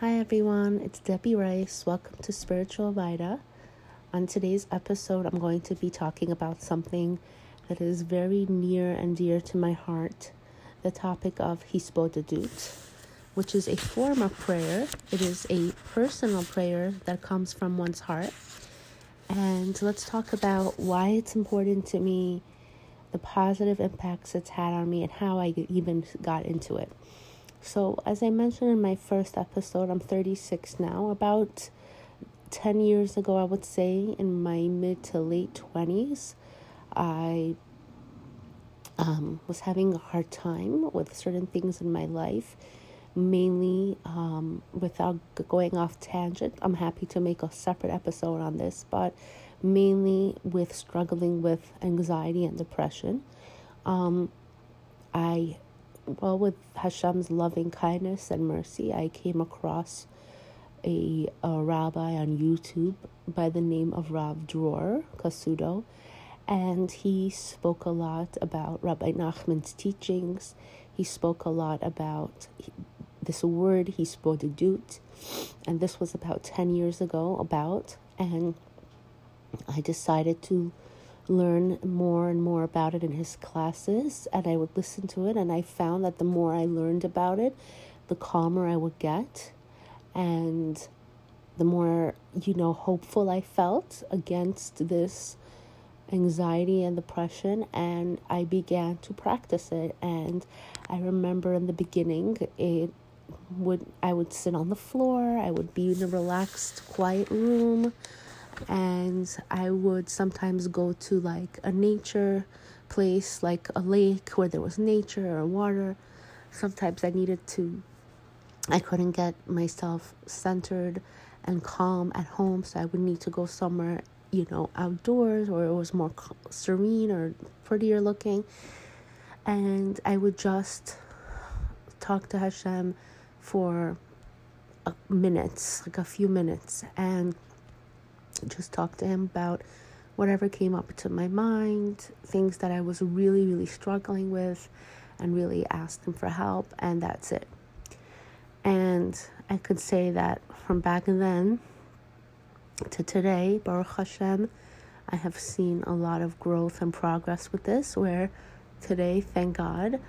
Hi everyone, it's Debbie Rice. Welcome to Spiritual Vita. On today's episode, I'm going to be talking about something that is very near and dear to my heart the topic of Hisbodedut, which is a form of prayer. It is a personal prayer that comes from one's heart. And let's talk about why it's important to me, the positive impacts it's had on me, and how I even got into it. So, as I mentioned in my first episode, I'm 36 now. About 10 years ago, I would say, in my mid to late 20s, I um, was having a hard time with certain things in my life, mainly um, without going off tangent. I'm happy to make a separate episode on this, but mainly with struggling with anxiety and depression. Um, I well, with Hashem's loving kindness and mercy, I came across a, a rabbi on YouTube by the name of Rav Dror Kasudo, and he spoke a lot about Rabbi Nachman's teachings. He spoke a lot about this word, he spoke dut, and this was about 10 years ago about, and I decided to learn more and more about it in his classes and I would listen to it and I found that the more I learned about it, the calmer I would get and the more you know hopeful I felt against this anxiety and depression and I began to practice it. And I remember in the beginning it would I would sit on the floor, I would be in a relaxed quiet room and I would sometimes go to like a nature place, like a lake where there was nature or water. Sometimes I needed to, I couldn't get myself centered and calm at home, so I would need to go somewhere, you know, outdoors where it was more serene or prettier looking. And I would just talk to Hashem for a minutes, like a few minutes, and just talk to him about whatever came up to my mind, things that I was really, really struggling with, and really asked him for help, and that's it. And I could say that from back then to today, Baruch Hashem, I have seen a lot of growth and progress with this. Where today, thank God,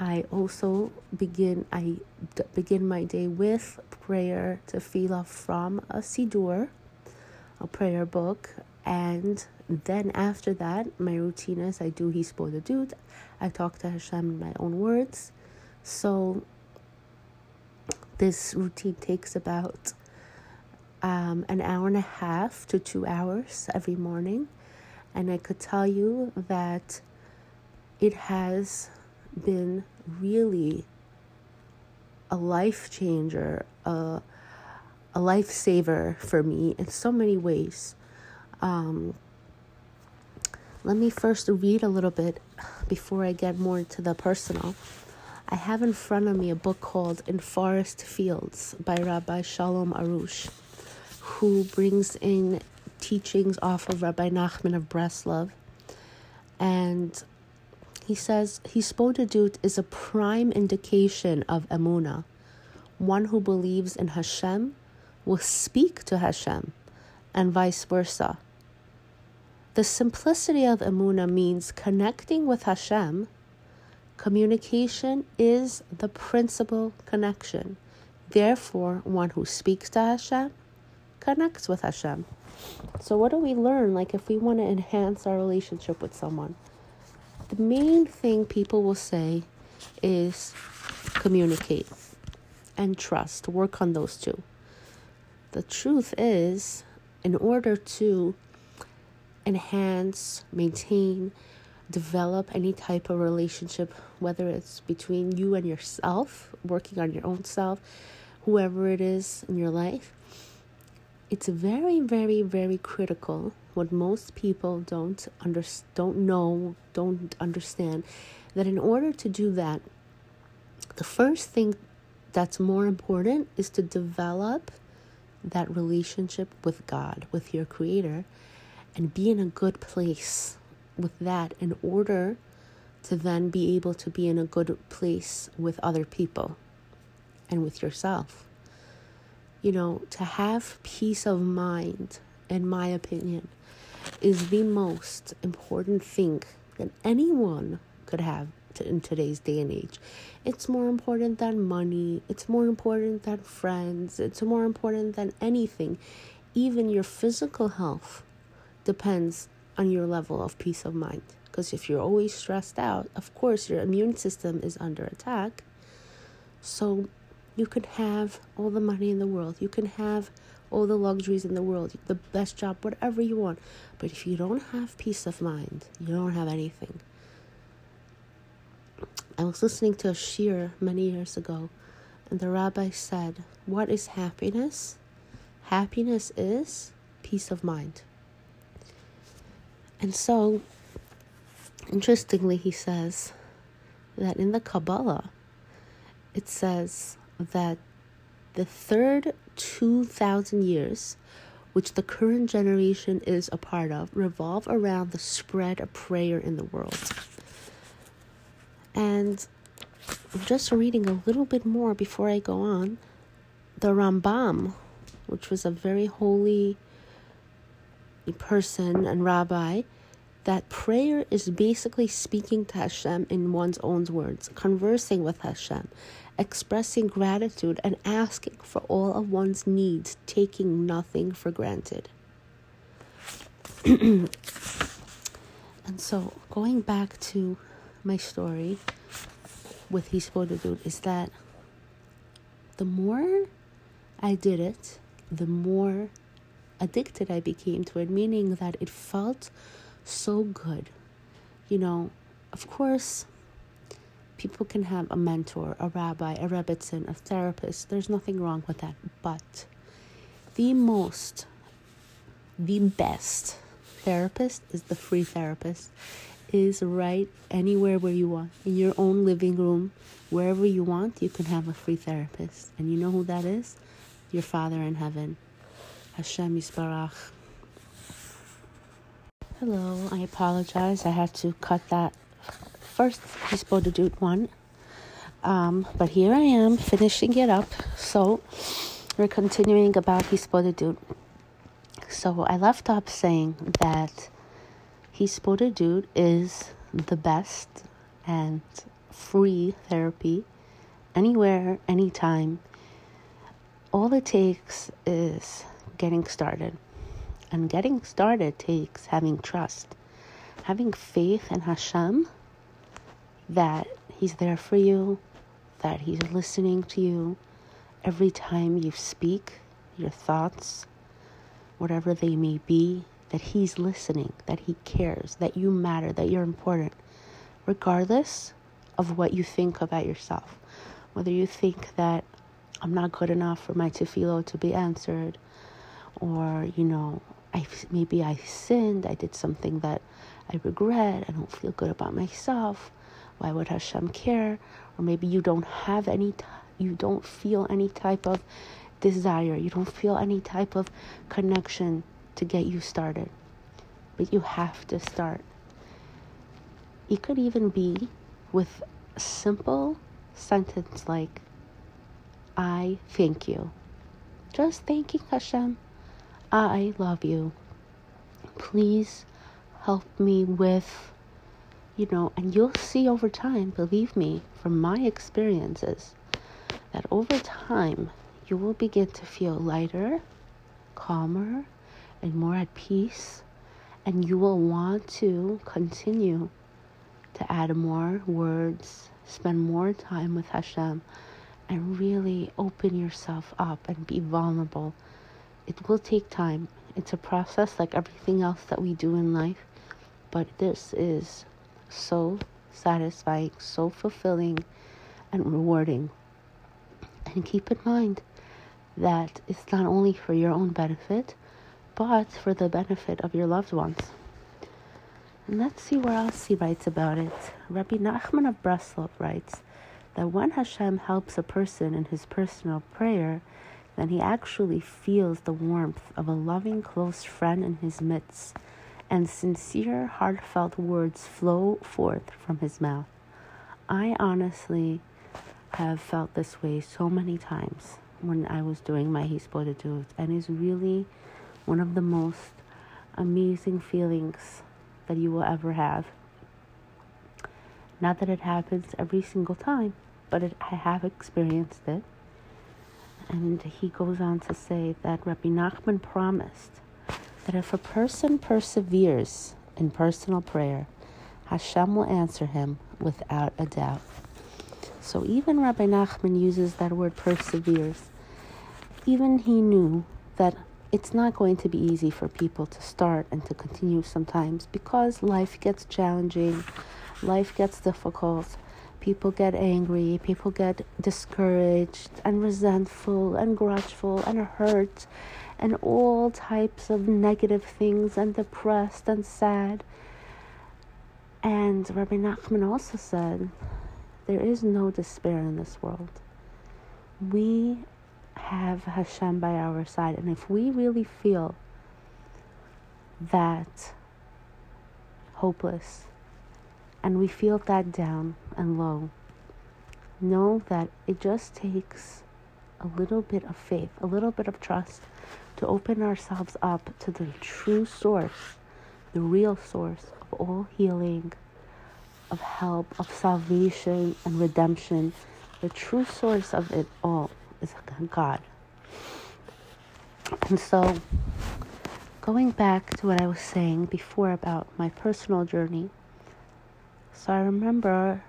I also begin I d- begin my day with prayer to tefillah from a siddur a prayer book and then after that my routine is I do Hisbodedut. I talk to Hashem in my own words. So this routine takes about um, an hour and a half to two hours every morning. And I could tell you that it has been really a life changer, uh, a lifesaver for me in so many ways. Um, let me first read a little bit before I get more into the personal. I have in front of me a book called In Forest Fields by Rabbi Shalom Arush, who brings in teachings off of Rabbi Nachman of Breslov. And he says, Hisbodedut is a prime indication of Emuna, one who believes in Hashem will speak to Hashem, and vice versa. The simplicity of Emuna means connecting with Hashem. Communication is the principal connection. Therefore, one who speaks to Hashem connects with Hashem. So, what do we learn? Like, if we want to enhance our relationship with someone, the main thing people will say is communicate and trust. Work on those two the truth is, in order to enhance, maintain, develop any type of relationship, whether it's between you and yourself, working on your own self, whoever it is in your life, it's very, very, very critical. What most people don't under, don't know, don't understand, that in order to do that, the first thing that's more important is to develop that relationship with God, with your Creator, and be in a good place with that in order to then be able to be in a good place with other people and with yourself. You know, to have peace of mind, in my opinion, is the most important thing that anyone could have in today's day and age. It's more important than money, it's more important than friends, it's more important than anything. Even your physical health depends on your level of peace of mind. Because if you're always stressed out, of course, your immune system is under attack. So you can have all the money in the world, you can have all the luxuries in the world, the best job, whatever you want. But if you don't have peace of mind, you don't have anything. I was listening to a shiur many years ago, and the rabbi said, What is happiness? Happiness is peace of mind. And so, interestingly, he says that in the Kabbalah, it says that the third 2,000 years, which the current generation is a part of, revolve around the spread of prayer in the world. And I'm just reading a little bit more before I go on. The Rambam, which was a very holy person and rabbi, that prayer is basically speaking to Hashem in one's own words, conversing with Hashem, expressing gratitude, and asking for all of one's needs, taking nothing for granted. and so, going back to my story with Hisbodedut is that the more I did it, the more addicted I became to it, meaning that it felt so good. You know, of course, people can have a mentor, a rabbi, a rebbetzin, a therapist. There's nothing wrong with that. But the most, the best therapist is the free therapist is right anywhere where you want. In your own living room, wherever you want, you can have a free therapist. And you know who that is? Your Father in heaven. Hashem Yisbarach. Hello, I apologize. I had to cut that first Hisbodedut one. Um, but here I am finishing it up. So we're continuing about Hisbodedut. So I left off saying that Hisbodedut is the best and free therapy anywhere, anytime. All it takes is getting started. And getting started takes having trust, having faith in Hashem that He's there for you, that He's listening to you every time you speak your thoughts, whatever they may be, that He's listening, that He cares, that you matter, that you're important, regardless of what you think about yourself. Whether you think that I'm not good enough for my tefillah to be answered, or, you know, I, maybe I sinned, I did something that I regret, I don't feel good about myself. Why would Hashem care? Or maybe you don't have any, t- you don't feel any type of desire, you don't feel any type of connection to get you started. But you have to start. It could even be with a simple sentence like, I thank you. Just thanking Hashem. I love you. Please help me with, you know, and you'll see over time, believe me, from my experiences, that over time you will begin to feel lighter, calmer, and more at peace, and you will want to continue to add more words, spend more time with Hashem, and really open yourself up and be vulnerable. It will take time. It's a process like everything else that we do in life, but this is so satisfying, so fulfilling, and rewarding. And keep in mind that it's not only for your own benefit, but for the benefit of your loved ones. And let's see where else he writes about it. Rabbi Nachman of Breslov writes that when Hashem helps a person in his personal prayer, then he actually feels the warmth of a loving, close friend in his midst, and sincere, heartfelt words flow forth from his mouth. I honestly have felt this way so many times when I was doing my Hisbodedut, and is really one of the most amazing feelings that you will ever have. Not that it happens every single time, but it, I have experienced it. And he goes on to say that Rabbi Nachman promised that if a person perseveres in personal prayer, Hashem will answer him without a doubt. So even Rabbi Nachman uses that word perseveres. Even he knew that it's not going to be easy for people to start and to continue sometimes because life gets challenging, life gets difficult, people get angry, people get discouraged and resentful and grudgeful and hurt and all types of negative things and depressed and sad. And Rabbi Nachman also said, There is no despair in this world. We have Hashem by our side. And if we really feel that hopeless and we feel that down and low, know that it just takes a little bit of faith, a little bit of trust to open ourselves up to the true source, the real source of all healing, of help, of salvation and redemption, the true source of it all is God. And so, going back to what I was saying before about my personal journey, so I remember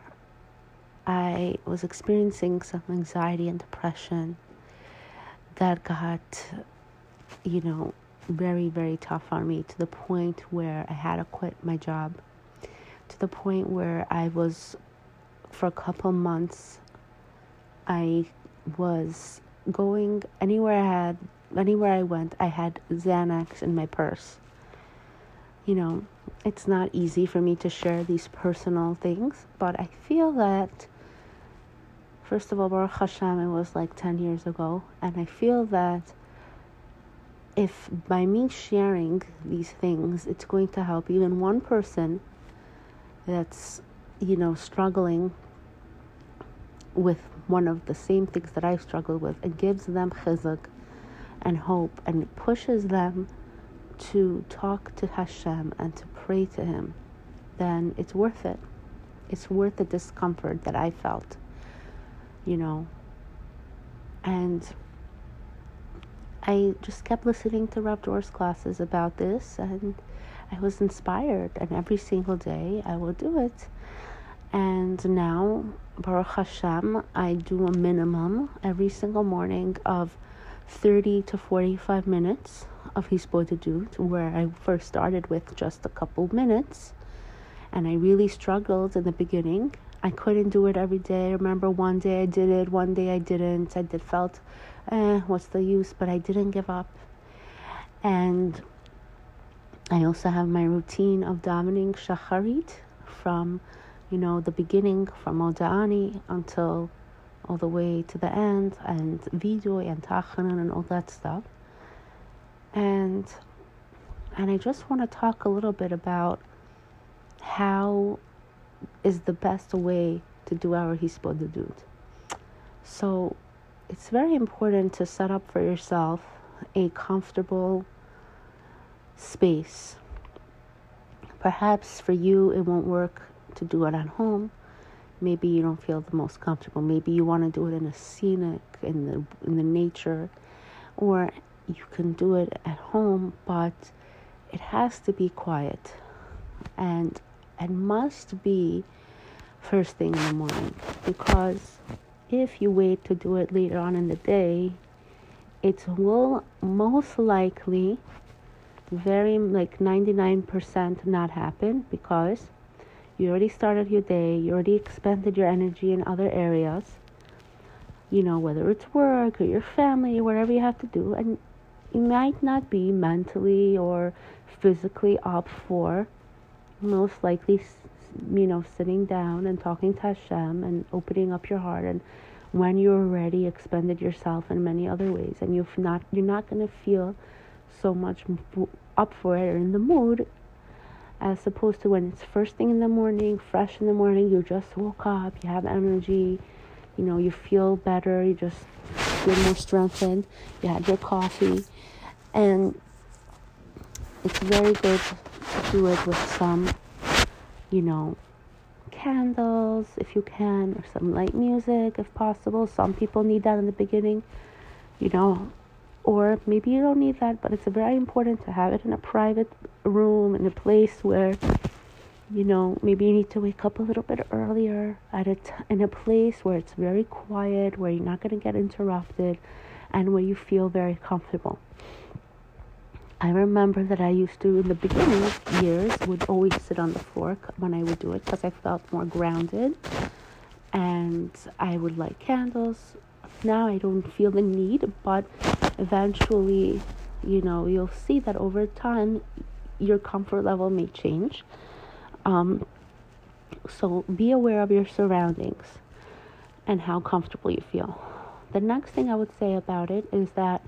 I was experiencing some anxiety and depression that got, you know, very, very tough on me to the point where I had to quit my job, to the point where I was, for a couple months, I was going anywhere I had anywhere I went, I had Xanax in my purse. You know, it's not easy for me to share these personal things, but I feel that first of all, Baruch Hashem, it was like 10 years ago, and I feel that if by me sharing these things, it's going to help even one person that's, you know, struggling with one of the same things that I've struggled with It gives them chizuk and hope and pushes them to talk to Hashem and to pray to Him, then it's worth it. It's worth the discomfort that I felt, you know. And I just kept listening to Rav Dror's classes about this, and I was inspired. And every single day I will do it. And now, Baruch Hashem, I do a minimum every single morning of 30 to 45 minutes of Hisbodedut, where I first started with just a couple minutes. And I really struggled in the beginning. I couldn't do it every day. I remember one day I did it, one day I didn't. I did felt, eh, what's the use? But I didn't give up. And I also have my routine of davening shacharit from you know, the beginning from Modeh Ani until all the way to the end, and Viduy and Tachanun and all that stuff. And and I just want to talk a little bit about how is the best way to do our Hisbodedut. So it's very important to set up for yourself a comfortable space. Perhaps for you it won't work to do it at home. Maybe you don't feel the most comfortable. Maybe you want to do it in a scenic, in the in the nature, or you can do it at home, but it has to be quiet, and it must be first thing in the morning because if you wait to do it later on in the day, it will most likely very like 99% not happen because you already started your day, you already expended your energy in other areas, you know, whether it's work or your family whatever you have to do, and you might not be mentally or physically up for most likely, you know, sitting down and talking to Hashem and opening up your heart and when you're already expended yourself in many other ways and you've not you're not going to feel so much up for it or in the mood as opposed to when it's first thing in the morning, fresh in the morning, you just woke up, you have energy, you know, you feel better, you just feel more strengthened. You had your coffee, and it's very good to do it with some, you know, candles if you can, or some light music if possible. Some people need that in the beginning, you know, or maybe you don't need that, but it's very important to have it in a private room, in a place where you know, maybe you need to wake up a little bit earlier at a t- in a place where it's very quiet, where you're not going to get interrupted, and where you feel very comfortable. I remember that I used to, in the beginning years, would always sit on the floor when I would do it because I felt more grounded, and I would light candles. Now I don't feel the need, but eventually, you know, you'll see that over time, your comfort level may change um, so be aware of your surroundings and how comfortable you feel. The next thing I would say about it is that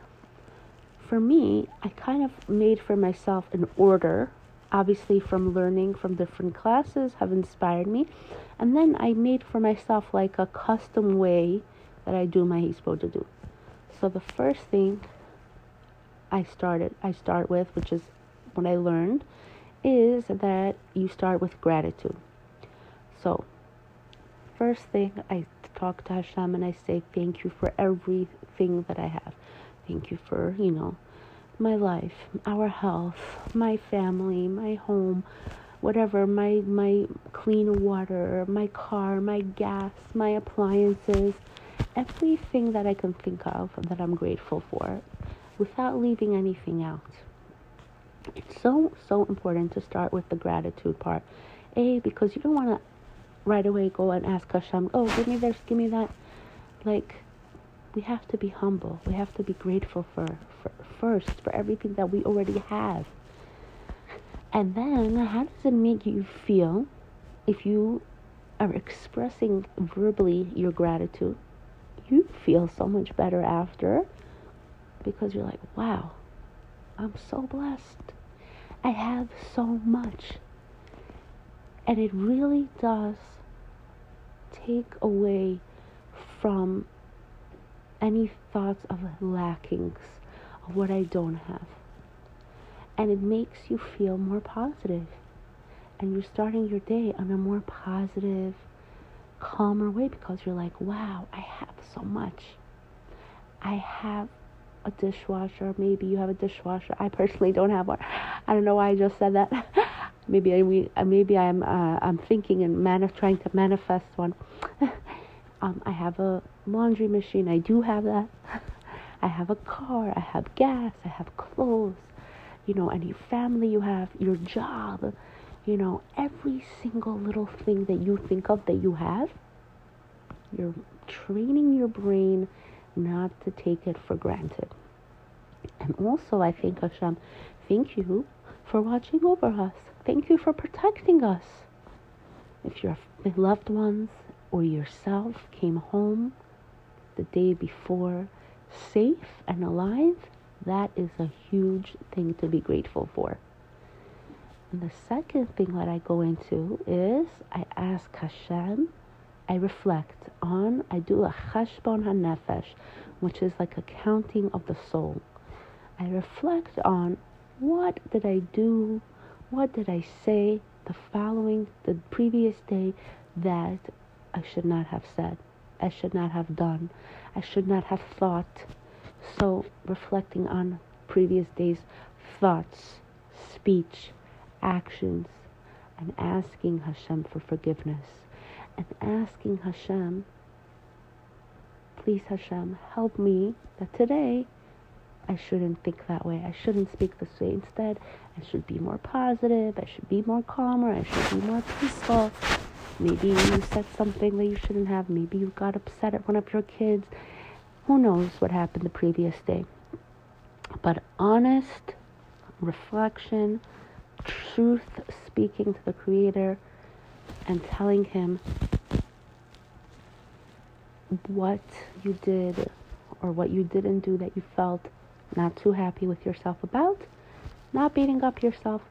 for me, I kind of made for myself an order, obviously from learning from different classes have inspired me. And then I made for myself like a custom way that I do my Hisbodedut. So the first thing I started I start with, which is what I learned, is that you start with gratitude. So, first thing, I talk to Hashem and I say, Thank you for everything that I have. Thank you for, you know, my life, our health, my family, my home, whatever, my, my clean water, my car, my gas, my appliances, everything that I can think of that I'm grateful for without leaving anything out. It's so, so important to start with the gratitude part. A, because you don't want to right away go and ask Hashem, oh, give me this, give me that. Like, we have to be humble. We have to be grateful for, for first for everything that we already have. And then, how does it make you feel if you are expressing verbally your gratitude? You feel so much better after because you're like, wow, I'm so blessed. I have so much. And it really does take away from any thoughts of lackings, of what I don't have. And it makes you feel more positive. And you're starting your day on a more positive, calmer way because you're like, wow, I have so much. I have a dishwasher. Maybe you have a dishwasher. I personally don't have one. I don't know why I just said that. maybe I uh, maybe I'm uh, I'm thinking and manif- trying to manifest one. um, I have a laundry machine. I do have that. I have a car. I have gas. I have clothes. You know, any family you have, your job. You know, every single little thing that you think of that you have. You're training your brain not to take it for granted. And also, I think Hashem, thank you for watching over us. Thank you for protecting us. If your loved ones or yourself came home the day before safe and alive, that is a huge thing to be grateful for. And the second thing that I go into is I ask Hashem I reflect on, I do a cheshbon hanefesh, which is like a counting of the soul. I reflect on what did I do, what did I say the following, the previous day that I should not have said, I should not have done, I should not have thought. So reflecting on previous days' thoughts, speech, actions, and asking Hashem for forgiveness and asking Hashem, please Hashem, help me that today I shouldn't think that way. I shouldn't speak this way. Instead, I should be more positive. I should be more calmer. I should be more peaceful. Maybe you said something that you shouldn't have. Maybe you got upset at one of your kids. Who knows what happened the previous day? But honest reflection, truth speaking to the Creator, and telling him what you did or what you didn't do that you felt not too happy with yourself about, not beating up yourself,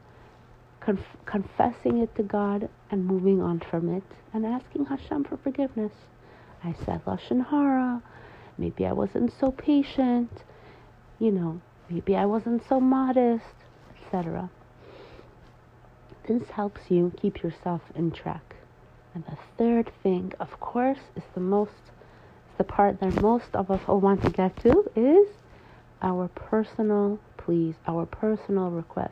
conf- confessing it to God and moving on from it, and asking Hashem for forgiveness. I said Lashon Hara, Maybe I wasn't so patient. You know, maybe I wasn't so modest, etc. This helps you keep yourself in track. And the third thing, of course, is the most, the part that most of us want to get to is our personal pleas, our personal requests.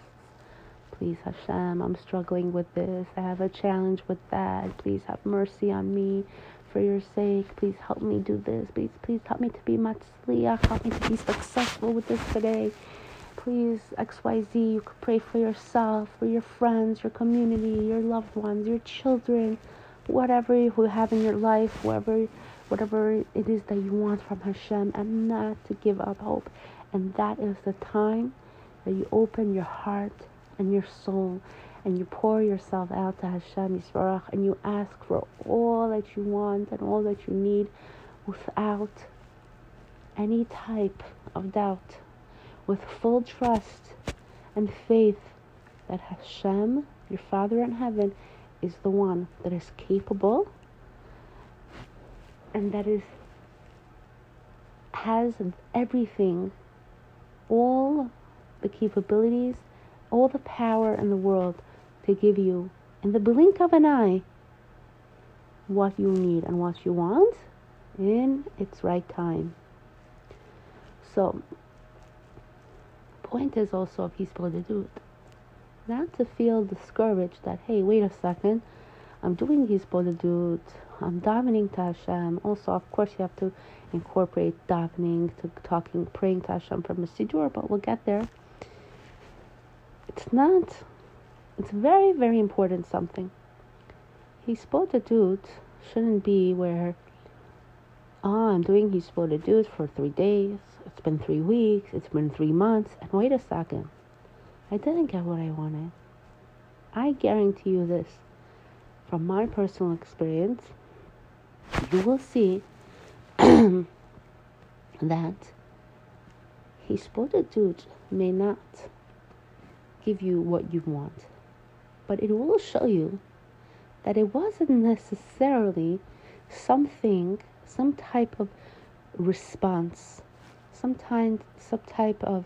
Please, Hashem, I'm struggling with this. I have a challenge with that. Please have mercy on me for your sake. Please help me do this. Please, please help me to be matzliach. Help me to be successful with this today. Please, XYZ, you could pray for yourself, for your friends, your community, your loved ones, your children, whatever you have in your life, whatever, whatever it is that you want from Hashem, and not to give up hope. And that is the time that you open your heart and your soul and you pour yourself out to Hashem Yisbarach and you ask for all that you want and all that you need without any type of doubt, with full trust and faith that Hashem, your Father in heaven, is the one that is capable and that is has everything, all the capabilities, all the power in the world to give you in the blink of an eye what you need and what you want in its right time. So, point is also of it. Not to feel discouraged that, hey, wait a second, I'm doing it. I'm davening to Hashem. Also, of course, you have to incorporate davening to talking, praying to Hashem from a siddur, but we'll get there. It's not it's very, very important something. It shouldn't be where, oh, I'm doing Hisbodedut for three days. It's been three weeks. It's been three months. And wait a second. I didn't get what I wanted. I guarantee you this from my personal experience. You will see that do it may not give you what you want but it will show you that it wasn't necessarily something, some type of response, some, time, some type of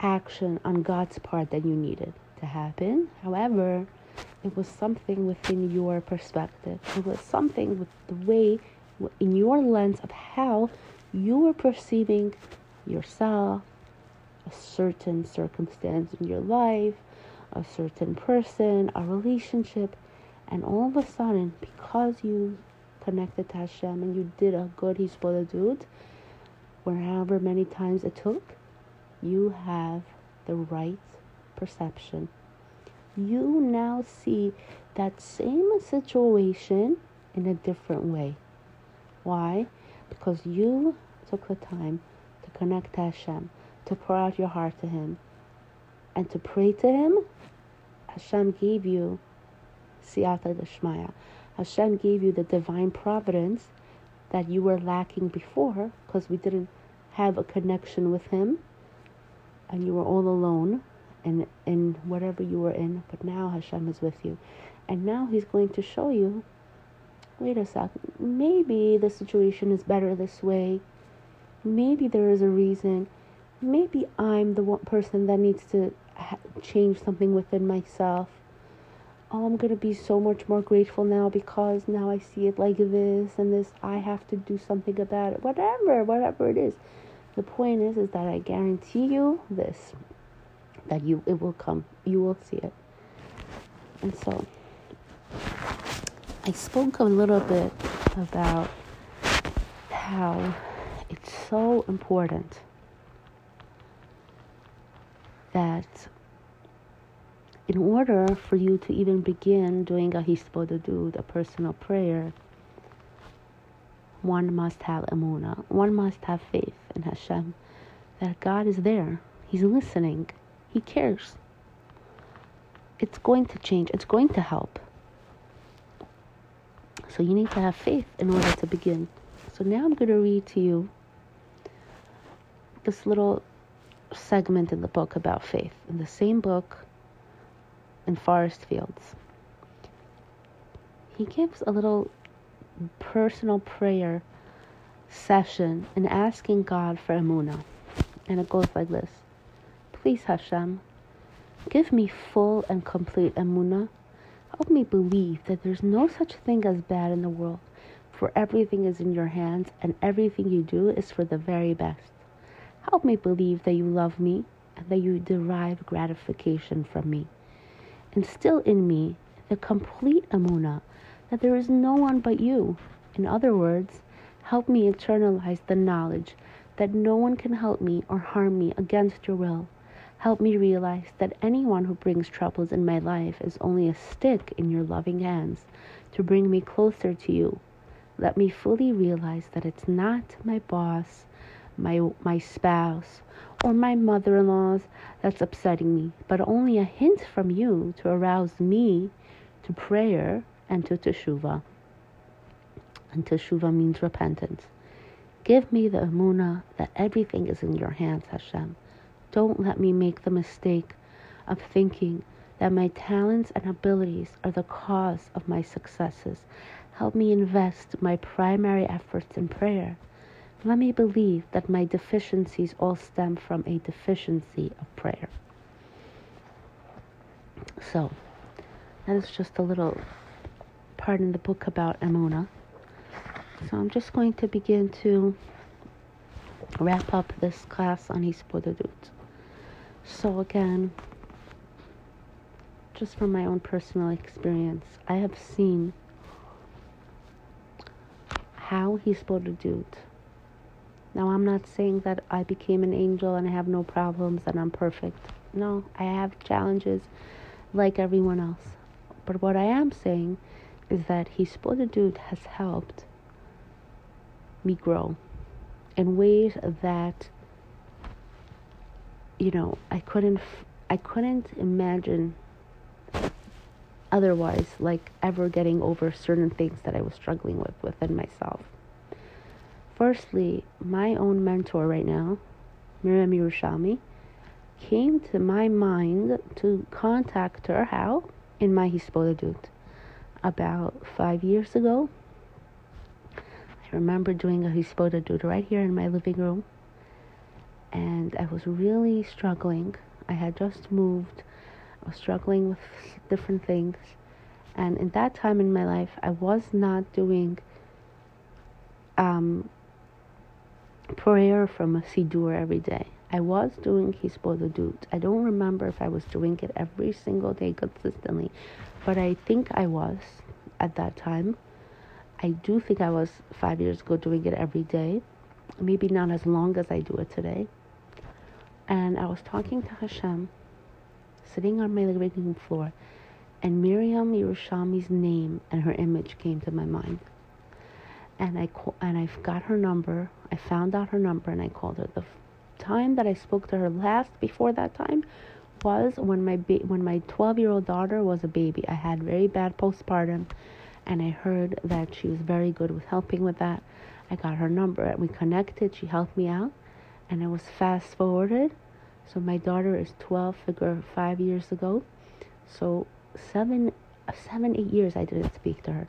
action on God's part that you needed to happen. However, it was something within your perspective. It was something with the way, in your lens of how you were perceiving yourself, a certain circumstance in your life, a certain person, a relationship, and all of a sudden, because you connected to Hashem and you did a good to do it, wherever many times it took, you have the right perception. You now see that same situation in a different way. Why? Because you took the time to connect to Hashem, to pour out your heart to Him, and to pray to Him Hashem gave you siyata deshmaya. Hashem gave you the divine providence that you were lacking before because we didn't have a connection with Him and you were all alone and in whatever you were in. But now Hashem is with you. And now He's going to show you wait a second, maybe the situation is better this way. Maybe there is a reason. Maybe I'm the one person that needs to change something within myself. Oh, I'm gonna be so much more grateful now because now I see it like this and this. I have to do something about it. Whatever, whatever it is. The point is, is that I guarantee you this, that you it will come. You will see it. And so, I spoke a little bit about how it's so important that in order for you to even begin doing a Hisbodedut, a personal prayer, one must have emuna. One must have faith in Hashem that God is there. He's listening. He cares. It's going to change. It's going to help. So you need to have faith in order to begin. So now I'm going to read to you this little segment in the book about faith. In the same book, in Forest Fields, he gives a little personal prayer session in asking God for Emuna. And it goes like this Please, Hashem, give me full and complete Emuna. Help me believe that there's no such thing as bad in the world, for everything is in your hands and everything you do is for the very best. Help me believe that you love me and that you derive gratification from me. Instill in me the complete Emuna that there is no one but you. In other words, help me internalize the knowledge that no one can help me or harm me against your will. Help me realize that anyone who brings troubles in my life is only a stick in your loving hands to bring me closer to you. Let me fully realize that it's not my boss, my, my spouse, or my mother in law's that's upsetting me, but only a hint from you to arouse me to prayer and to teshuvah. And teshuvah means repentance. Give me the emuna that everything is in your hands, Hashem. Don't let me make the mistake of thinking that my talents and abilities are the cause of my successes. Help me invest my primary efforts in prayer. Let me believe that my deficiencies all stem from a deficiency of prayer. So, that is just a little part in the book about Emuna. So I'm just going to begin to wrap up this class on Hisbodedut. So again, just from my own personal experience, I have seen how Hisbodedut. Now I'm not saying that I became an angel and I have no problems and I'm perfect. No, I have challenges like everyone else. But what I am saying is that Hisbodedut has helped me grow in ways that you know I couldn't I couldn't imagine otherwise like ever getting over certain things that I was struggling with within myself. Firstly, my own mentor right now, Miriam Yerushalmi, came to my mind to contact her how in my Hisbodedut about five years ago I remember doing a Hisbodedut right here in my living room. And I was really struggling. I had just moved. I was struggling with different things. And in that time in my life, I was not doing um, prayer from a Siddur every day. I was doing Hisbodedut. I don't remember if I was doing it every single day consistently, but I think I was at that time. I do think I was five years ago doing it every day, maybe not as long as I do it today. And I was talking to Hashem, sitting on my living room floor, and Miriam Yerushalmi's name and her image came to my mind. And I and I got her number. I found out her number and I called her. The time that I spoke to her last before that time was when my ba- when my 12 year old daughter was a baby. I had very bad postpartum and I heard that she was very good with helping with that. I got her number and we connected. She helped me out, and it was fast forwarded. So my daughter is 12, figure five years ago. So seven, seven, eight years I didn't speak to her,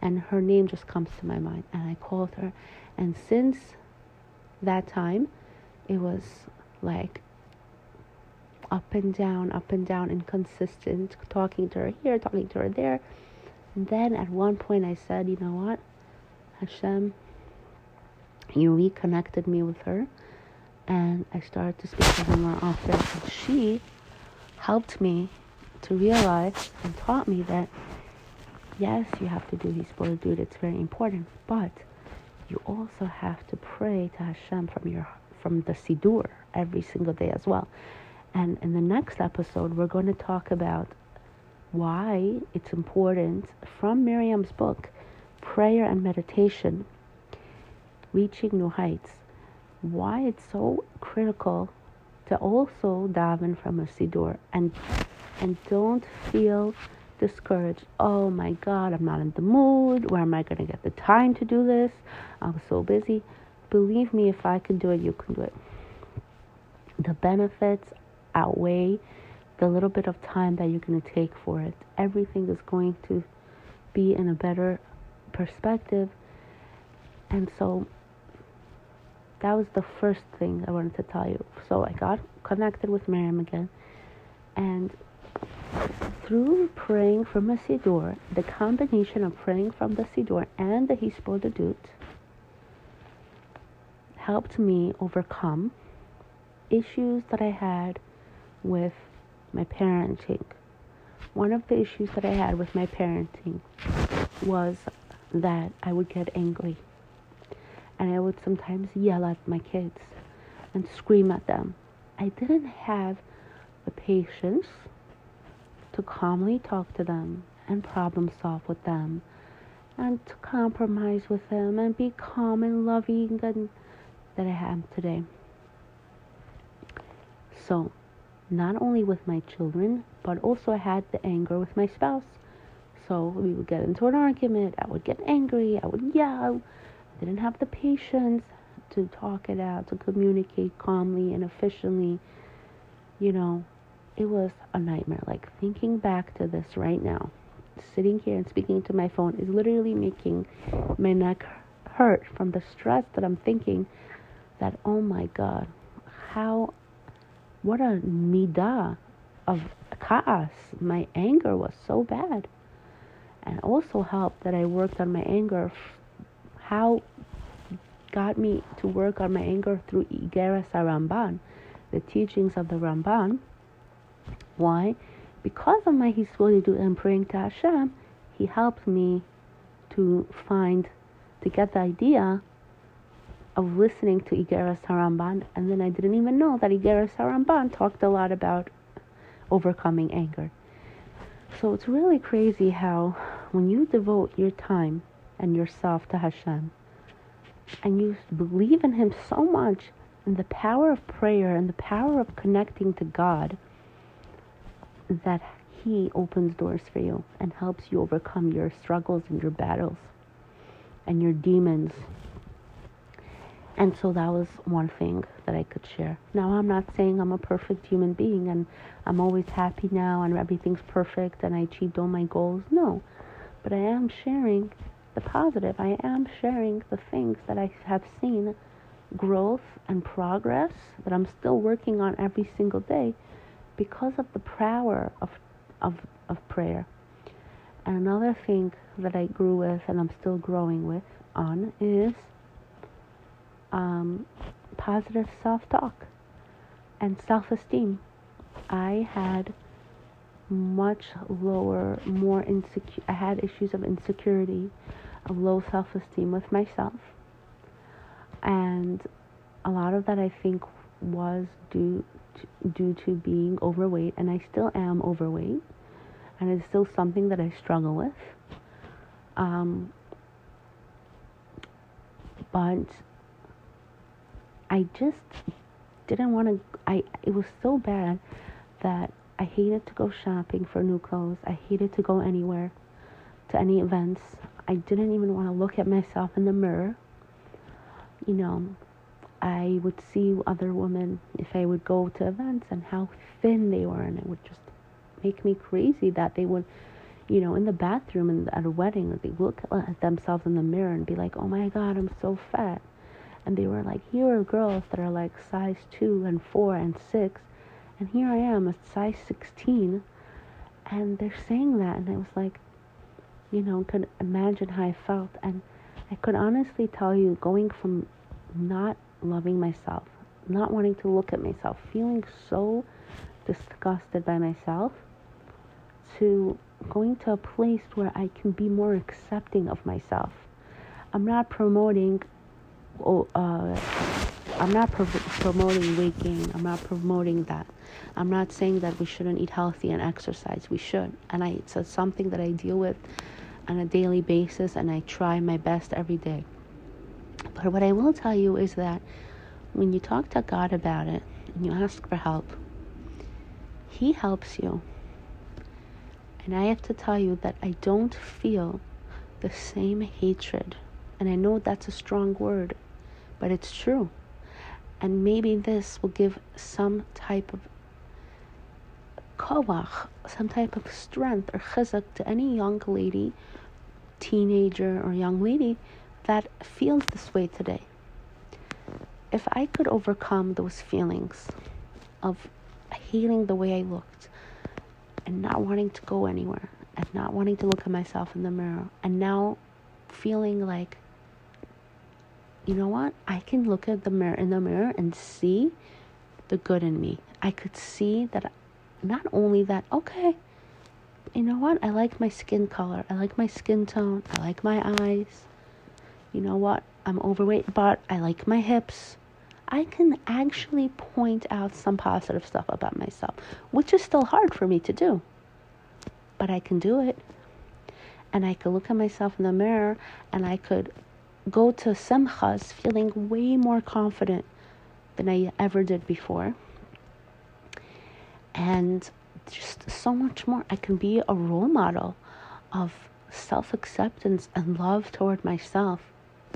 and her name just comes to my mind, and I called her, and since that time, it was like up and down, up and down, inconsistent, talking to her here, talking to her there. And then at one point I said, you know what? Hashem, you reconnected me with her. And I started to speak to her more often. And she helped me to realize and taught me that yes, you have to do Hisbodedut, it's very important, but you also have to pray to Hashem from your from the Siddur every single day as well. And in the next episode, we're going to talk about why it's important from Miriam's book, Prayer and Meditation, Reaching New Heights, why it's so critical to also daven from a siddur and and don't feel discouraged. Oh my God, I'm not in the mood. Where am I going to get the time to do this? I'm so busy. Believe me, if I can do it, you can do it. The benefits outweigh the little bit of time that you're going to take for it. Everything is going to be in a better perspective. And so that was the first thing I wanted to tell you. So I got connected with Miriam again, and through praying from a Siddur, the combination of praying from the Siddur and the Hisbodedut helped me overcome issues that I had with my parenting. One of the issues that I had with my parenting was that I would get angry and I would sometimes yell at my kids and scream at them. I didn't have the patience to calmly talk to them and problem solve with them and to compromise with them and be calm and loving and that I have today. So, not only with my children, but also I had the anger with my spouse. So we would get into an argument, I would get angry, I would yell, I didn't have the patience to talk it out, to communicate calmly and efficiently. You know, it was a nightmare. Like thinking back to this right now, sitting here and speaking to my phone is literally making my neck hurt from the stress that I'm thinking that oh my god, how what a midah of chaos. My anger was so bad. And also helped that I worked on my anger. How got me to work on my anger through Igeras Ramban, the teachings of the Ramban why? Because of my Hisbodedut and praying to Hashem, He helped me to find, to get the idea of listening to Igeras Haramban, and then I didn't even know that Igeras Haramban talked a lot about overcoming anger. So it's really crazy how when you devote your time and yourself to Hashem, and you believe in Him so much, in the power of prayer and the power of connecting to God, that He opens doors for you and helps you overcome your struggles and your battles and your demons. And so that was one thing that I could share. Now, I'm not saying I'm a perfect human being and I'm always happy now and everything's perfect and I achieved all my goals. No. But I am sharing the positive. I am sharing the things that I have seen growth and progress that I'm still working on every single day because of the power of, of, of prayer. And another thing that I grew with and I'm still growing with on is um, positive self talk and self esteem. I had much lower, more insecure, I had issues of insecurity, of low self esteem with myself. And a lot of that I think was due due to being overweight, and I still am overweight, and it's still something that I struggle with. Um, but I just didn't want to. I it was so bad that I hated to go shopping for new clothes. I hated to go anywhere, to any events. I didn't even want to look at myself in the mirror. You know, I would see other women if I would go to events and how thin they were, and it would just make me crazy that they would, you know, in the bathroom and at a wedding, they look at themselves in the mirror and be like, "Oh my God, I'm so fat," and they were like, "Here are girls that are like size two and four and six, and here I am, a size 16," and they're saying that, and I was like, you know, could imagine how I felt, and I could honestly tell you, going from not loving myself, not wanting to look at myself, feeling so disgusted by myself, to going to a place where I can be more accepting of myself. I'm not promoting, oh, uh, I'm not pro- promoting weight gain. I'm not promoting that. I'm not saying that we shouldn't eat healthy and exercise. We should, and I, it's something that I deal with on a daily basis, and I try my best every day. But what I will tell you is that when you talk to God about it and you ask for help, He helps you. And I have to tell you that I don't feel the same hatred. And I know that's a strong word, but it's true. And maybe this will give some type of koach, some type of strength or chizuk to any young lady, teenager, or young lady that feels this way today. if I could overcome those feelings of hating the way I looked and not wanting to go anywhere and not wanting to look at myself in the mirror and now feeling like you know what? I can look at the mirror in the mirror and see the good in me. I could see that not only that, okay, you know what? I like my skin color. I like my skin tone. I like my eyes. You know what? I'm overweight, but I like my hips. I can actually point out some positive stuff about myself, which is still hard for me to do. But I can do it. And I could look at myself in the mirror and I could go to simchas feeling way more confident than I ever did before. And just so much more. I can be a role model of self acceptance and love toward myself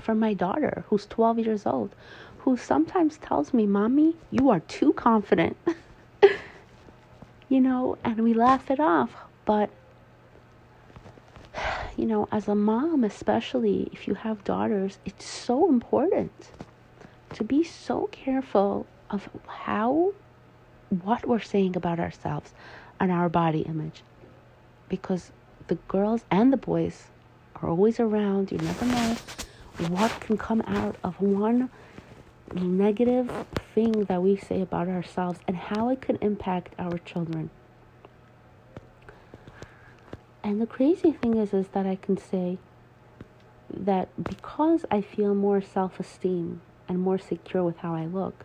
for my daughter, who's 12 years old, who sometimes tells me, Mommy, you are too confident. you know, and we laugh it off. But, you know, as a mom, especially if you have daughters, it's so important to be so careful of how, what we're saying about ourselves and our body image. Because the girls and the boys are always around. You never know what can come out of one negative thing that we say about ourselves and how it can impact our children. And the crazy thing is is that I can say that because I feel more self-esteem and more secure with how I look,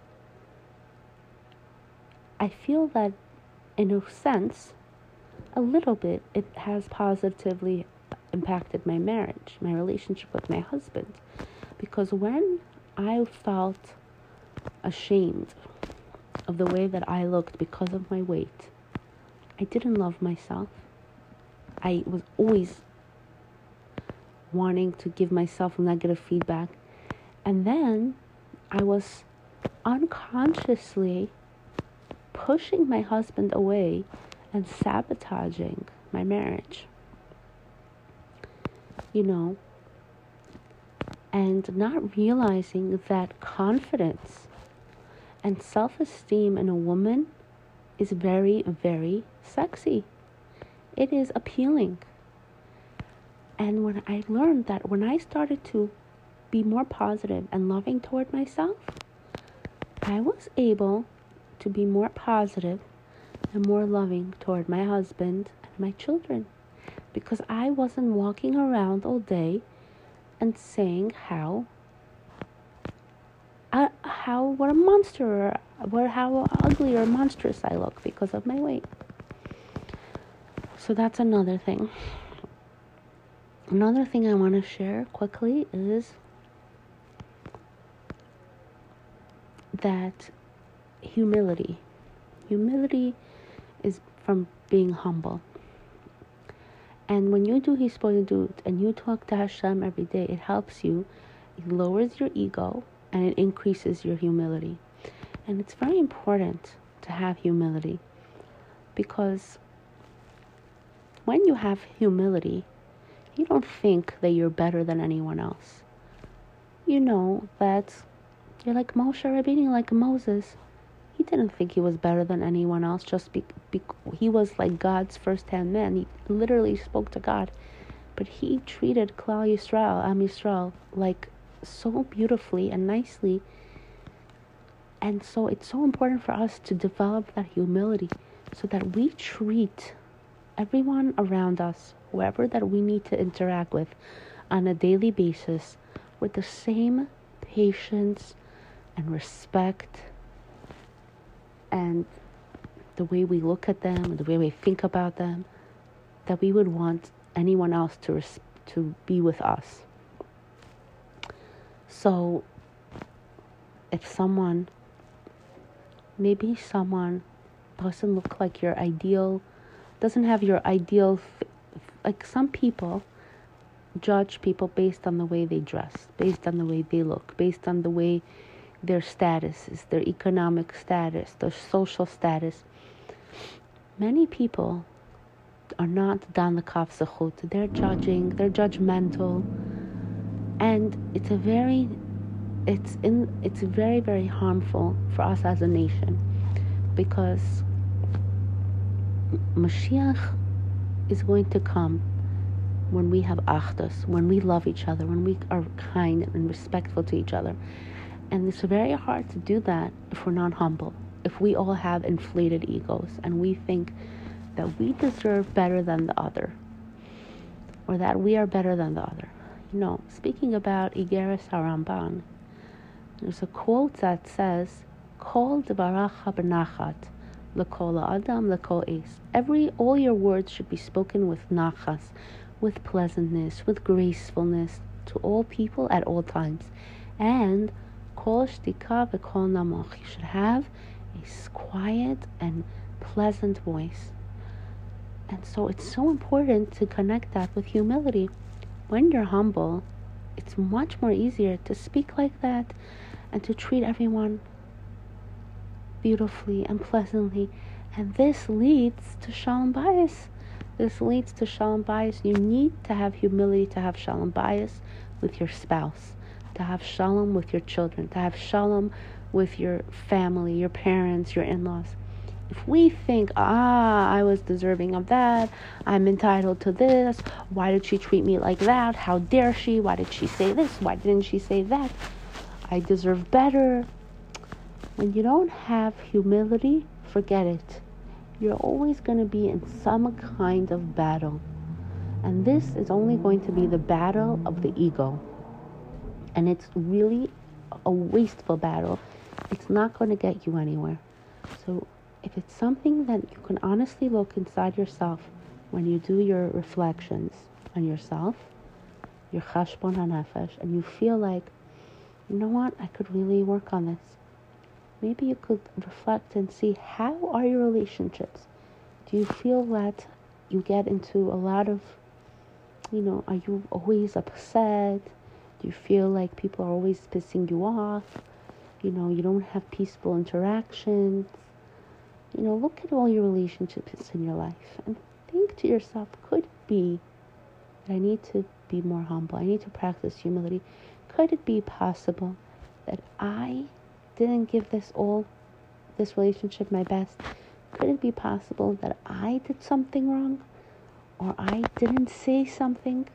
I feel that in a sense, a little bit, it has positively impacted my marriage, my relationship with my husband. Because when I felt ashamed of the way that I looked because of my weight, I didn't love myself. I was always wanting to give myself negative feedback. And then I was unconsciously pushing my husband away and sabotaging my marriage. You know, and not realizing that confidence and self esteem in a woman is very, very sexy. It is appealing. And when I learned that when I started to be more positive and loving toward myself, I was able to be more positive and more loving toward my husband and my children because I wasn't walking around all day and saying how uh, how what a monster or how ugly or monstrous I look because of my weight. So that's another thing. Another thing I want to share quickly is that humility. Humility is from being humble. And when you do Hisbodedut and you talk to Hashem every day, it helps you. It lowers your ego and it increases your humility. And it's very important to have humility because when you have humility, you don't think that you're better than anyone else. You know that you're like Moshe Rabbeinu, like Moses he didn't think he was better than anyone else just be, be, he was like God's first-hand man. He literally spoke to God. But he treated Klal Yisrael, Am Yisrael, like so beautifully and nicely. And so it's so important for us to develop that humility so that we treat everyone around us, whoever that we need to interact with on a daily basis, with the same patience and respect and the way we look at them, the way we think about them, that we would want anyone else to res- to be with us. So, if someone, maybe someone doesn't look like your ideal, doesn't have your ideal, like some people judge people based on the way they dress, based on the way they look, based on the way their statuses, their economic status, their social status. Many people are not dan the kafzachut. They're judging, they're judgmental. And it's a very it's in it's very very harmful for us as a nation because Mashiach is going to come when we have achdus, when we love each other, when we are kind and respectful to each other. And it's very hard to do that if we're not humble, if we all have inflated egos and we think that we deserve better than the other or that we are better than the other. You know, speaking about Igeris Haramban, there's a quote that says, Kol devaracha benachat, lekol adam lekol es. Every, all your words should be spoken with nachas, with pleasantness, with gracefulness to all people at all times. And kol shtika v'kol namoch. You should have a quiet and pleasant voice. And so it's so important to connect that with humility. When you're humble, it's much more easier to speak like that and to treat everyone beautifully and pleasantly. And this leads to shalom bayis. This leads to shalom bayis. You need to have humility to have shalom bayis with your spouse, to have shalom with your children, to have shalom with your family, your parents, your in laws. If we think, ah, I was deserving of that, I'm entitled to this, why did she treat me like that? How dare she? Why did she say this? Why didn't she say that? I deserve better. When you don't have humility, forget it. You're always going to be in some kind of battle. And this is only going to be the battle of the ego. And it's really a wasteful battle. It's not going to get you anywhere. So, if it's something that you can honestly look inside yourself when you do your reflections on yourself, your chashbon hanefesh, and you feel like, you know what, I could really work on this. Maybe you could reflect and see how are your relationships? Do you feel that you get into a lot of, you know, are you always upset? You feel like people are always pissing you off? You know, you don't have peaceful interactions. You know, look at all your relationships in your life and think to yourself, could it be that I need to be more humble? I need to practice humility. Could it be possible that I didn't give this all, this relationship my best? Could it be possible that I did something wrong? Or I didn't say something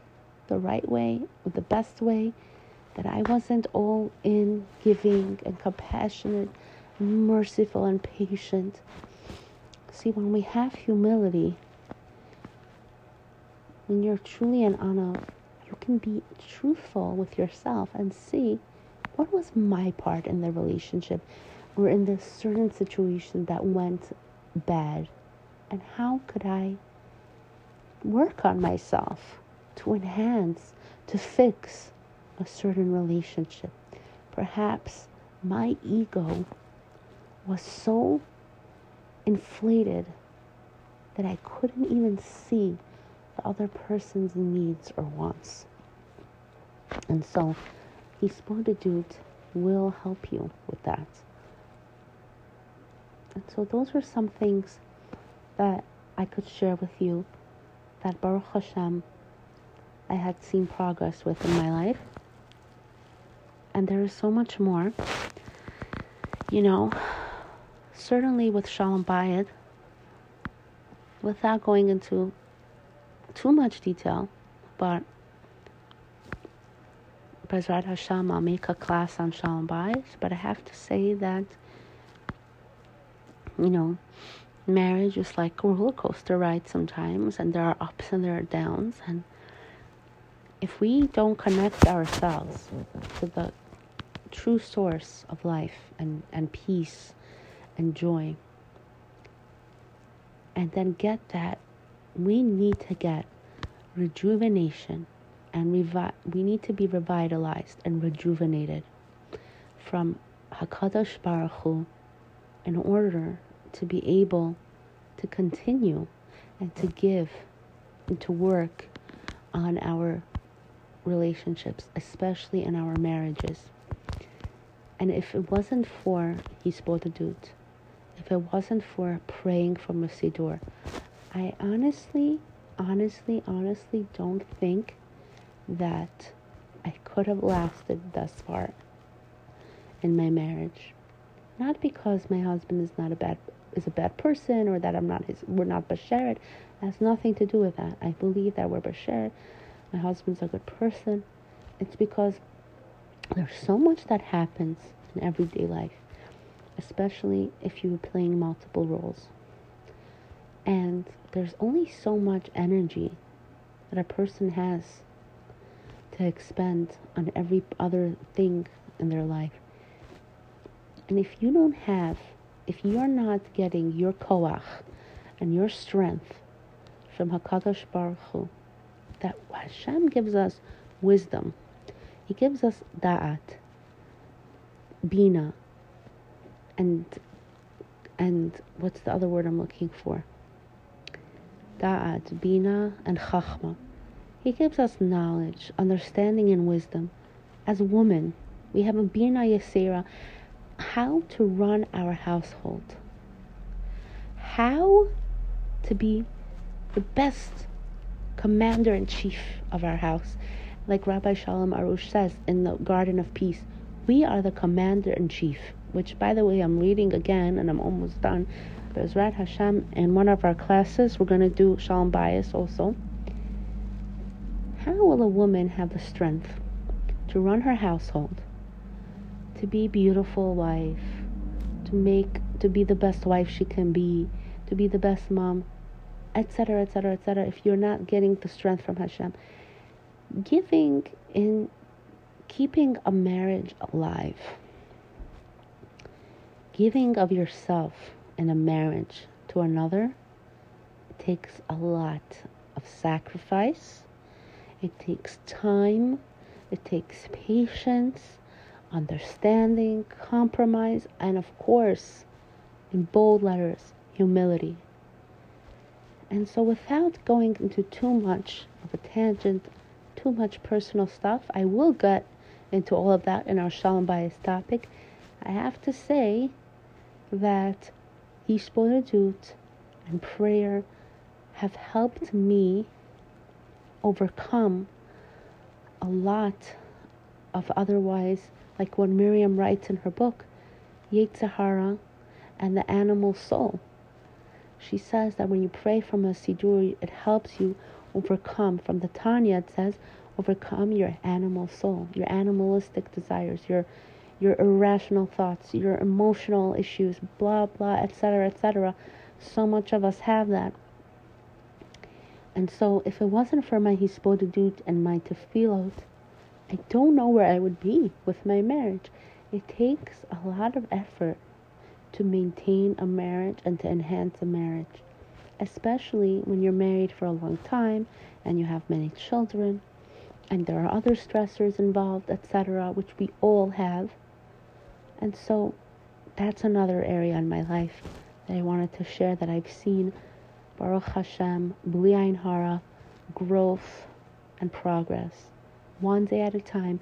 the right way the best way? That I wasn't all in giving and compassionate, merciful and patient. See, when we have humility, when you're truly an ana, you can be truthful with yourself and see what was my part in the relationship or in this certain situation that went bad and how could I work on myself to enhance, to fix a certain relationship. Perhaps my ego was so inflated that I couldn't even see the other person's needs or wants. And so, Hisbodedut will help you with that. And so, those were some things that I could share with you that Baruch Hashem I had seen progress with in my life. And there is so much more. You know, certainly with Shalom Bayit, without going into too much detail, but Bezrat Hashem, I'll make a class on Shalom Bayit, but I have to say that, you know, marriage is like a roller coaster ride sometimes, and there are ups and there are downs, and if we don't connect ourselves to the true source of life and, and peace and joy. And then get that, we need to get rejuvenation and revi- we need to be revitalized and rejuvenated from Hakadosh Baruch Hu in order to be able to continue and to give and to work on our relationships, especially in our marriages. And if it wasn't for Hisbodedut, if it wasn't for praying from a Siddur, I honestly, honestly, honestly don't think that I could have lasted thus far. in my marriage. Not because my husband is not a bad is a bad person or that I'm not his we're not basheret. It has nothing to do with that. I believe that we're basheret. My husband's a good person. It's because there's so much that happens in everyday life, especially if you're playing multiple roles. And there's only so much energy that a person has to expend on every other thing in their life. And if you don't have, if you're not getting your koach and your strength from Hakadosh Baruch Hu, that Hashem gives us wisdom, He gives us da'at, bina, and and what's the other word I'm looking for? Da'at, bina, and chachma. He gives us knowledge, understanding, and wisdom. As women, we have a bina yasera, how to run our household, how to be the best commander in chief of our house. Like Rabbi Shalom Arush says in the Garden of Peace, we are the commander in chief, which, by the way, I'm reading again and I'm almost done. Bezrat Hashem, in one of our classes, we're going to do Shalom Bayis also. How will a woman have the strength to run her household? to be beautiful wife, to make to be the best wife she can be, to be the best mom, etc., etc., etc. If you're not getting the strength from Hashem, giving in keeping a marriage alive, giving of yourself in a marriage to another takes a lot of sacrifice. It takes time. It takes patience understanding, compromise, and of course, in bold letters, humility. And so, without going into too much of a tangent, too much personal stuff, I will get into all of that in our Shalom Bayis topic. I have to say that Hisbodedut and prayer have helped me overcome a lot of otherwise like what Miriam writes in her book, Yetzer Hara and the Animal Soul. She says that when you pray from a Siddur, it helps you overcome. From the Tanya, it says, overcome your animal soul, your animalistic desires, your your irrational thoughts, your emotional issues, blah blah, etc., etc. So much of us have that. And so, if it wasn't for my hisbodedut and my tefillot, I don't know where I would be with my marriage. It takes a lot of effort to maintain a marriage and to enhance a marriage, especially when you're married for a long time and you have many children and there are other stressors involved, etc., which we all have. And so that's another area in my life that I wanted to share that I've seen Baruch Hashem, Bli Hara, growth and progress one day at a time.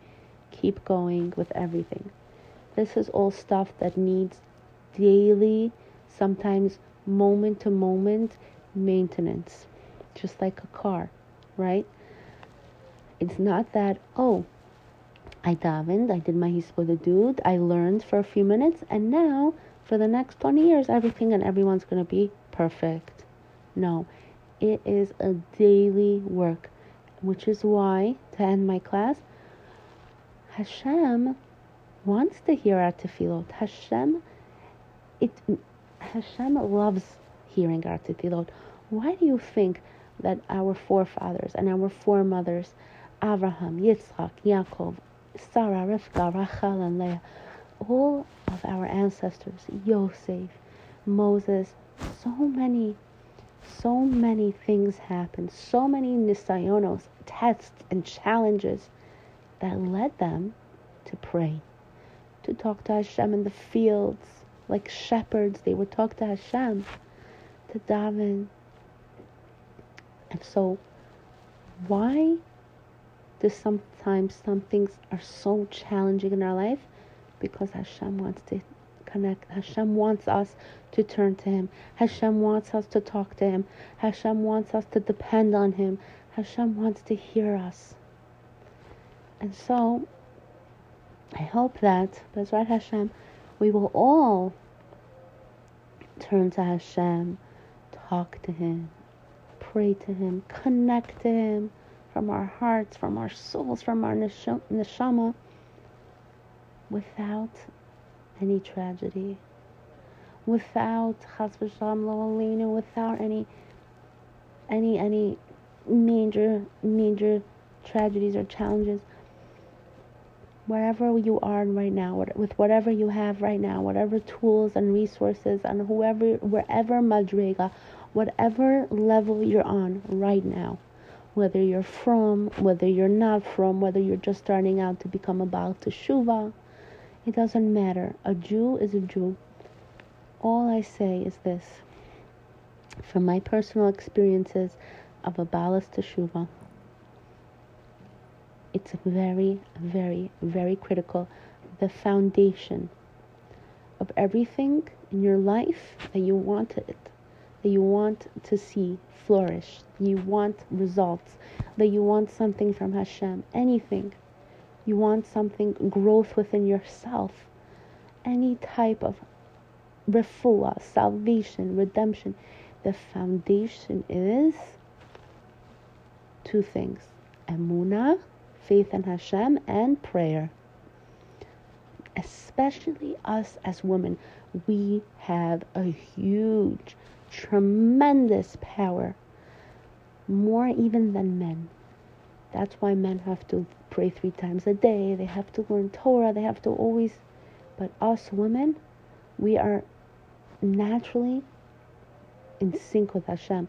Keep going with everything. This is all stuff that needs daily, sometimes moment to moment maintenance, just like a car, right? It's not that, oh, I davened, I did my hisbodedut, I learned for a few minutes, and now for the next 20 years, everything and everyone's going to be perfect. No, it is a daily work which is why, to end my class, Hashem wants to hear our tefillot. Hashem, it, Hashem loves hearing our tefillot. Why do you think that our forefathers and our foremothers, Abraham, Yitzchak, Yaakov, Sarah, Rivka, Rachel, and Leah, all of our ancestors, Yosef, Moses, so many so many things happened, so many nisayonos, tests, and challenges that led them to pray, to talk to Hashem in the fields. Like shepherds, they would talk to Hashem, to daven. And so, why do sometimes some things are so challenging in our life? Because Hashem wants to connect. Hashem wants us to turn to Him. Hashem wants us to talk to Him. Hashem wants us to depend on Him. Hashem wants to hear us. And so, I hope that, Bezrat Hashem, we will all turn to Hashem, talk to Him, pray to Him, connect to Him from our hearts, from our souls, from our neshama, without any tragedy, without chas v'shalom without any any any major major tragedies or challenges wherever you are right now with whatever you have right now whatever tools and resources and whoever wherever madriga whatever level you're on right now whether you're frum whether you're not frum whether you're just starting out to become a baal teshuva it doesn't matter. A jew is a jew. All i say is this. From my personal experiences of a balas teshuva it's very, very, very critical. The foundation of everything in your life that you want it, that you want to see flourish, you want results, that you want something from Hashem, anything. You want something, growth within yourself, any type of refuah, salvation, redemption. The foundation is two things emunah faith in Hashem and prayer. Especially us as women, we have a huge, tremendous power, more even than men. That's why men have to pray three times a day, they have to learn Torah, they have to always. But us women, we are naturally in sync with Hashem.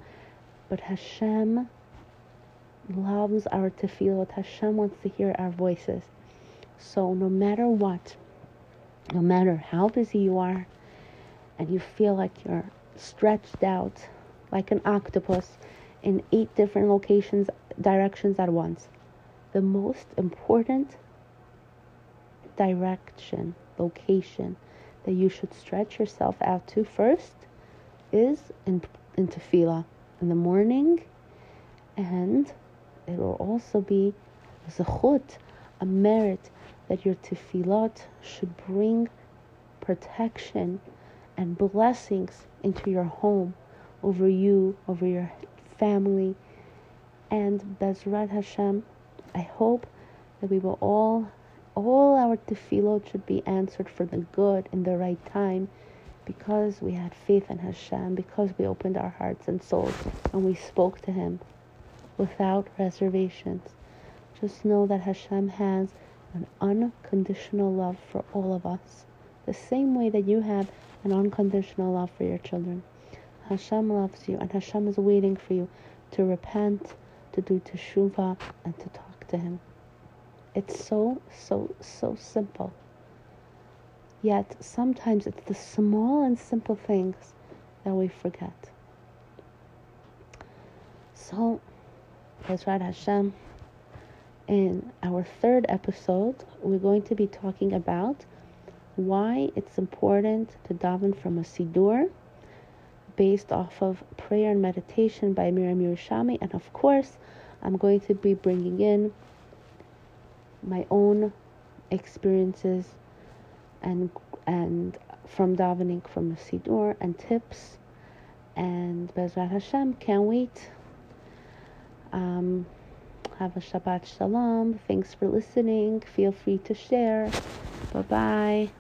But Hashem loves our tefillot. Hashem wants to hear our voices. So no matter what, no matter how busy you are, and you feel like you're stretched out like an octopus in eight different locations, directions at once, the most important direction, location that you should stretch yourself out to first is in, in tefillah in the morning and it will also be zechut, a merit that your tefillot should bring protection and blessings into your home, over you, over your family. And Bezrat Hashem, I hope that we will all, all our tefillot should be answered for the good in the right time because we had faith in Hashem, because we opened our hearts and souls and we spoke to Him without reservations. Just know that Hashem has an unconditional love for all of us, the same way that you have an unconditional love for your children. Hashem loves you, and Hashem is waiting for you to repent, to do teshuvah, and to talk to Him. It's so, so, so simple. Yet sometimes it's the small and simple things that we forget. So Bezrat Hashem. In our third episode, we're going to be talking about why it's important to daven from a siddur based off of prayer and meditation by Miriam Yerushalmi. And of course, I'm going to be bringing in my own experiences and and from davening from a siddur and tips. And Bezrat Hashem, can't wait. Um, have a Shabbat Shalom. Thanks for listening. Feel free to share. Bye bye.